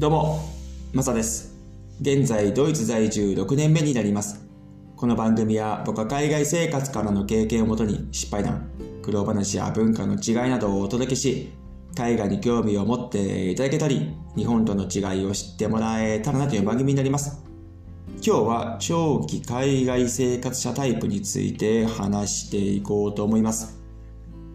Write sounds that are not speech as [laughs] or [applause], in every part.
どうも、マサです。現在、ドイツ在住6年目になります。この番組は僕は海外生活からの経験をもとに失敗談、苦労話や文化の違いなどをお届けし、海外に興味を持っていただけたり、日本との違いを知ってもらえたらなという番組になります。今日は長期海外生活者タイプについて話していこうと思います。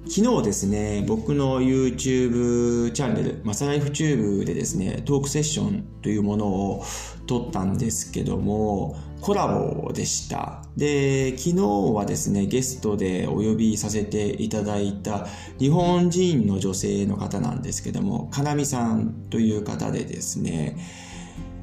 昨日ですね、僕の YouTube チャンネル、マサライフチューブでですね、トークセッションというものを撮ったんですけども、コラボでした。で、昨日はですね、ゲストでお呼びさせていただいた日本人の女性の方なんですけども、かなみさんという方でですね、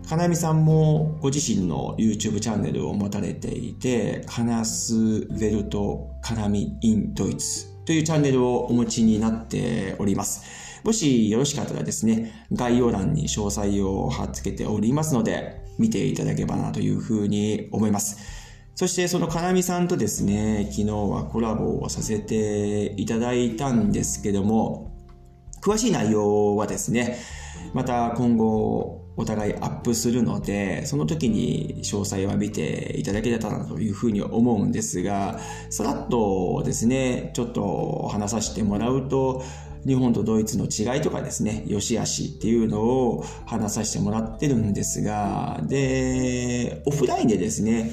かなみさんもご自身の YouTube チャンネルを持たれていて、話すウェルトかなみ in ドイツというチャンネルをお持ちになっております。もしよろしかったらですね、概要欄に詳細を貼っ付けておりますので、見ていただければなというふうに思います。そしてそのかなみさんとですね、昨日はコラボをさせていただいたんですけども、詳しい内容はですね、また今後お互いアップするので、その時に詳細は見ていただけたらなというふうに思うんですが、さらっとですね、ちょっと話させてもらうと、日本とドイツの違いとかですね、良し悪しっていうのを話させてもらってるんですが、で、オフラインでですね、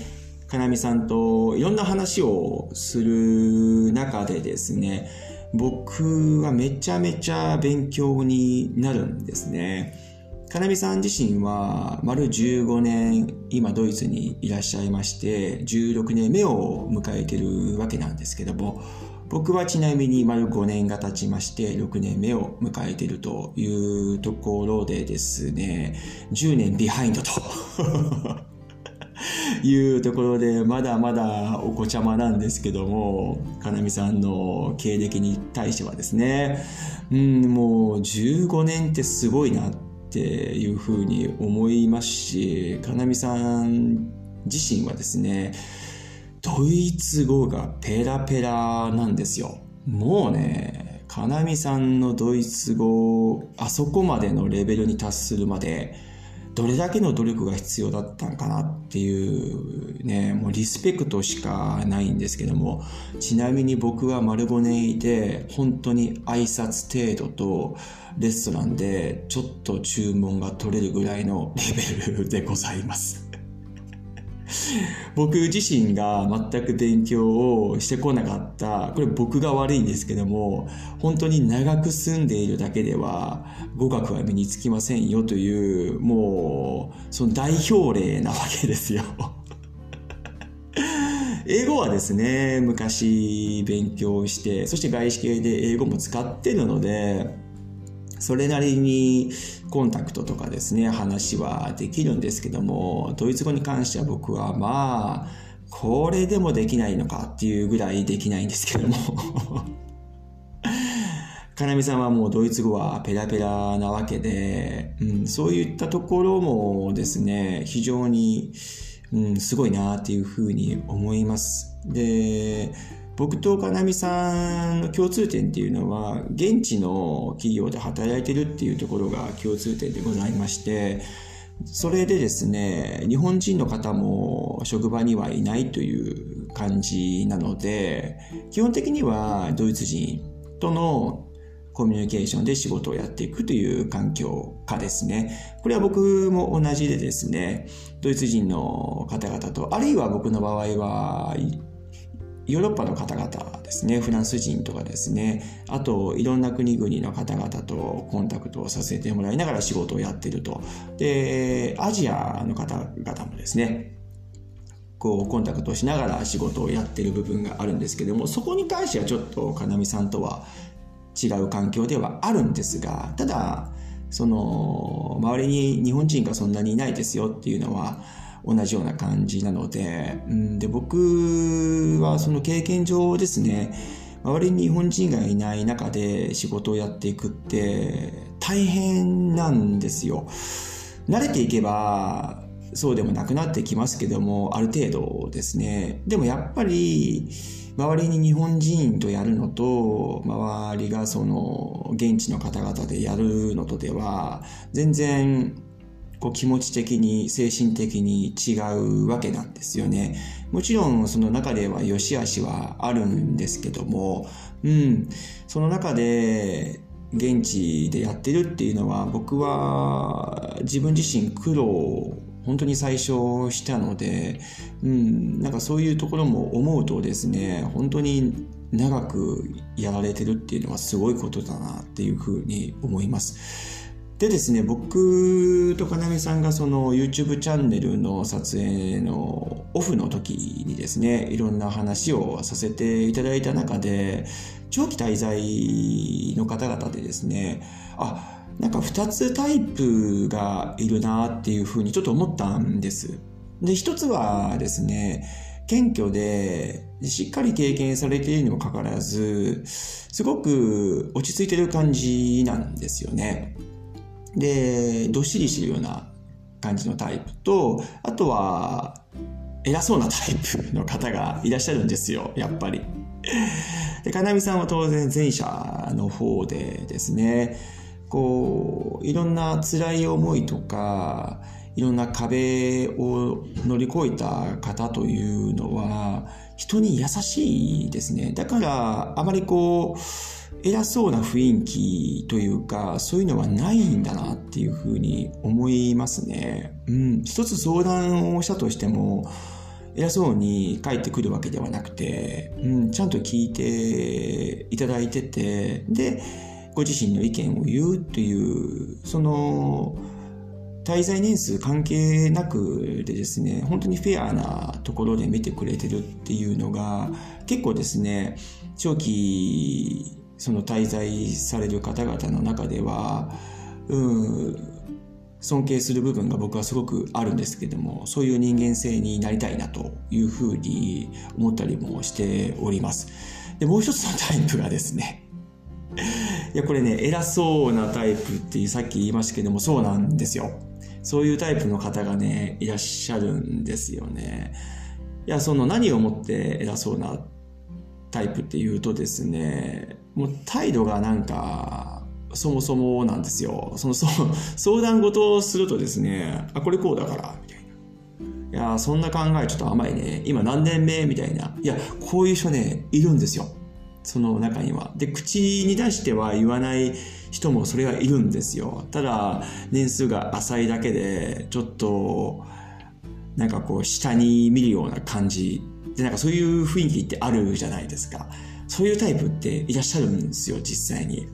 かなみさんといろんな話をする中でですね、僕はめちゃめちゃ勉強になるんですね。かなみさん自身は丸15年今ドイツにいらっしゃいまして16年目を迎えてるわけなんですけども僕はちなみに丸5年が経ちまして6年目を迎えてるというところでですね10年ビハインドと [laughs] いうところでまだまだお子ちゃまなんですけどもかなみさんの経歴に対してはですねうんもう15年ってすごいなってっていうふうに思いますし、かなみさん自身はですね、ドイツ語がペラペラなんですよ。もうね、かなみさんのドイツ語、あそこまでのレベルに達するまで、どれだけの努力が必要だったんかなっていうね、もうリスペクトしかないんですけども、ちなみに僕は丸5年いて、本当に挨拶程度と、レストランでちょっと注文が取れるぐらいのレベルでございます。[laughs] 僕自身が全く勉強をしてこなかった、これ僕が悪いんですけども、本当に長く住んでいるだけでは語学は身につきませんよという、もう、その代表例なわけですよ。[laughs] 英語はですね、昔勉強して、そして外資系で英語も使ってるので、それなりにコンタクトとかですね、話はできるんですけども、ドイツ語に関しては僕はまあ、これでもできないのかっていうぐらいできないんですけども。かなみさんはもうドイツ語はペラペラなわけで、うん、そういったところもですね、非常に、うん、すごいなっていうふうに思います。で、僕とかなみさんの共通点っていうのは、現地の企業で働いてるっていうところが共通点でございまして、それでですね、日本人の方も職場にはいないという感じなので、基本的にはドイツ人とのコミュニケーションで仕事をやっていくという環境下ですね。これは僕も同じでですね、ドイツ人の方々と、あるいは僕の場合は、ヨーロッパの方々ですね、フランス人とかですね、あといろんな国々の方々とコンタクトをさせてもらいながら仕事をやってると。で、アジアの方々もですね、こうコンタクトをしながら仕事をやってる部分があるんですけども、そこに関してはちょっとかなみさんとは違う環境ではあるんですが、ただ、その、周りに日本人がそんなにいないですよっていうのは、同じような感じなので、うん、で僕はその経験上ですね、周りに日本人がいない中で仕事をやっていくって大変なんですよ。慣れていけばそうでもなくなってきますけども、ある程度ですね。でもやっぱり、周りに日本人とやるのと、周りがその現地の方々でやるのとでは、全然こう気持ち的に精神的に違うわけなんですよね。もちろんその中では良し悪しはあるんですけども、うん、その中で現地でやってるっていうのは僕は自分自身苦労本当に最初したので、うん、なんかそういうところも思うとですね、本当に長くやられてるっていうのはすごいことだなっていうふうに思います。でですね、僕とかなめさんがその YouTube チャンネルの撮影のオフの時にですね、いろんな話をさせていただいた中で、長期滞在の方々でですね、あ、なんか2つタイプがいるなっていうふうにちょっと思ったんです。で、1つはですね、謙虚で、しっかり経験されているにもかかわらず、すごく落ち着いてる感じなんですよね。で、どっしりしてるような感じのタイプと、あとは、偉そうなタイプの方がいらっしゃるんですよ、やっぱり。で、かなみさんは当然前者の方でですね、こう、いろんな辛い思いとか、いろんな壁を乗り越えた方というのは、人に優しいですね。だから、あまりこう、偉そうな雰囲気というか、そういうのはないんだなっていうふうに思いますね。うん。一つ相談をしたとしても、偉そうに帰ってくるわけではなくて、うん、ちゃんと聞いていただいてて、で、ご自身の意見を言うっていう、その、滞在年数関係なくでですね、本当にフェアなところで見てくれてるっていうのが、結構ですね、長期その滞在される方々の中では、うん、尊敬する部分が僕はすごくあるんですけども、そういう人間性になりたいなというふうに思ったりもしております。で、もう一つのタイプがですね、いや、これね、偉そうなタイプってさっき言いましたけども、そうなんですよ。そういうタイプの方がね、いらっしゃるんですよね。いや、その何をもって偉そうなタイプっていうとですね、もう態度がなんか、そもそもなんですよ。その、そ相談事をするとですね、あ、これこうだから、みたいな。いや、そんな考えちょっと甘いね。今何年目？みたいな。いや、こういう人ね、いるんですよ。その中には。で、口に出しては言わない人もそれはいるんですよ。ただ、年数が浅いだけで、ちょっと、なんかこう、下に見るような感じ。で、なんかそういう雰囲気ってあるじゃないですか。そういうタイプっていらっしゃるんですよ、実際に。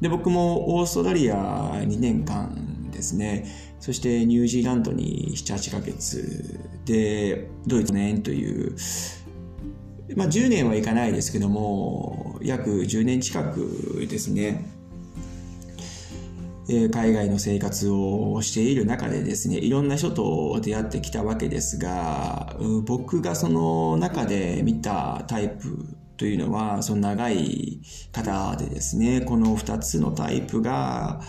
で、僕もオーストラリア2年間ですね、そしてニュージーランドに7、8ヶ月で、ドイツ年という、まあ10年はいかないですけども、約10年近くですね、海外の生活をしている中でですね、いろんな人と出会ってきたわけですが、僕がその中で見たタイプというのは、その長い方でですね、この2つのタイプが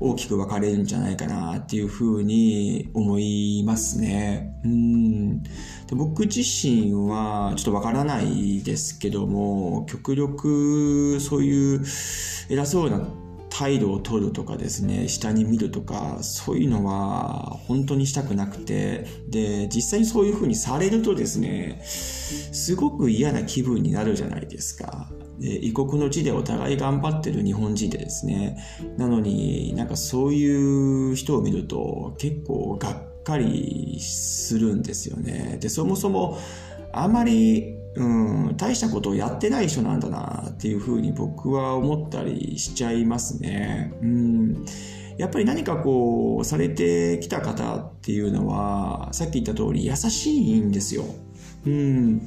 大きく分かれるんじゃないかなっていうふうに思いますね。うん僕自身はちょっとわからないですけども、極力そういう偉そうな態度を取るとかですね、下に見るとか、そういうのは本当にしたくなくて、で、実際にそういう風にされるとですね、すごく嫌な気分になるじゃないですか。で異国の地でお互い頑張ってる日本人でですね、なのになんかそういう人を見ると結構がっかりするんですよね。で、そもそもあまりうん、大したことをやってない人なんだなっていうふうに僕は思ったりしちゃいますね。うん。やっぱり何かこう、されてきた方っていうのは、さっき言った通り優しいんですよ。うん。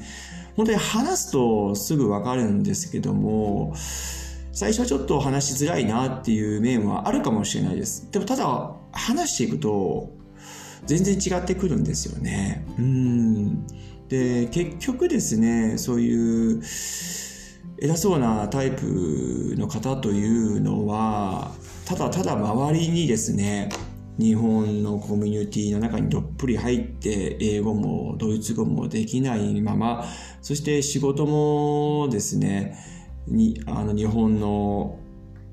本当に話すとすぐわかるんですけども、最初はちょっと話しづらいなっていう面はあるかもしれないです。でもただ、話していくと、全然違ってくるんですよね。うん。で、結局ですね、そういう偉そうなタイプの方というのは、ただただ周りにですね、日本のコミュニティの中にどっぷり入って英語もドイツ語もできないままそして仕事もですねにあの日本の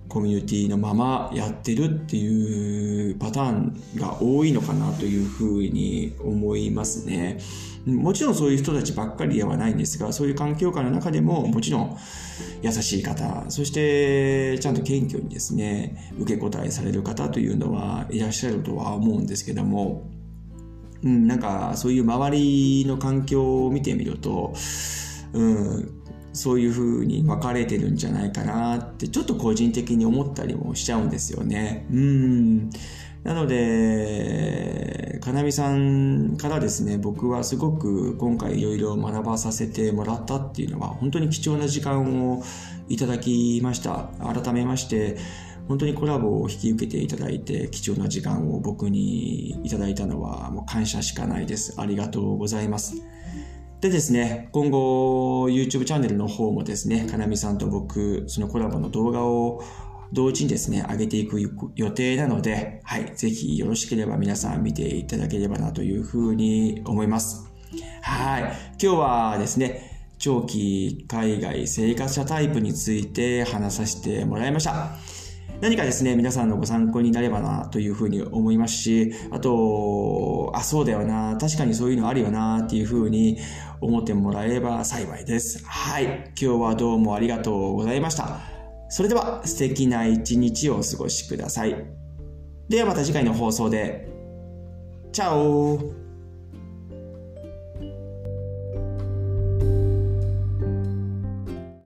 コミュニティのままやってるっていうパターンが多いのかなというふうに思いますね。もちろんそういう人たちばっかりではないんですが、そういう環境下の中でももちろん優しい方、そしてちゃんと謙虚にですね、受け答えされる方というのはいらっしゃるとは思うんですけども、うん、なんかそういう周りの環境を見てみると、うん、そういう風に分かれてるんじゃないかなってちょっと個人的に思ったりもしちゃうんですよね。うん。なので、かなみさんからですね、僕はすごく今回いろいろ学ばさせてもらったっていうのは本当に貴重な時間をいただきました。改めまして、本当にコラボを引き受けていただいて貴重な時間を僕にいただいたのはもう感謝しかないです。ありがとうございます。でですね、今後 YouTube チャンネルの方もですね、かなみさんと僕、そのコラボの動画を同時にですね、上げていく予定なので、はい、ぜひよろしければ皆さん見ていただければなというふうに思います。はい、今日はですね、長期海外生活者タイプについて話させてもらいました。何かですね、皆さんのご参考になればなというふうに思いますし、あと、あ、そうだよな、確かにそういうのあるよなっていうふうに思ってもらえれば幸いです。はい。今日はどうもありがとうございました。それでは素敵な一日をお過ごしください。ではまた次回の放送で。チャオ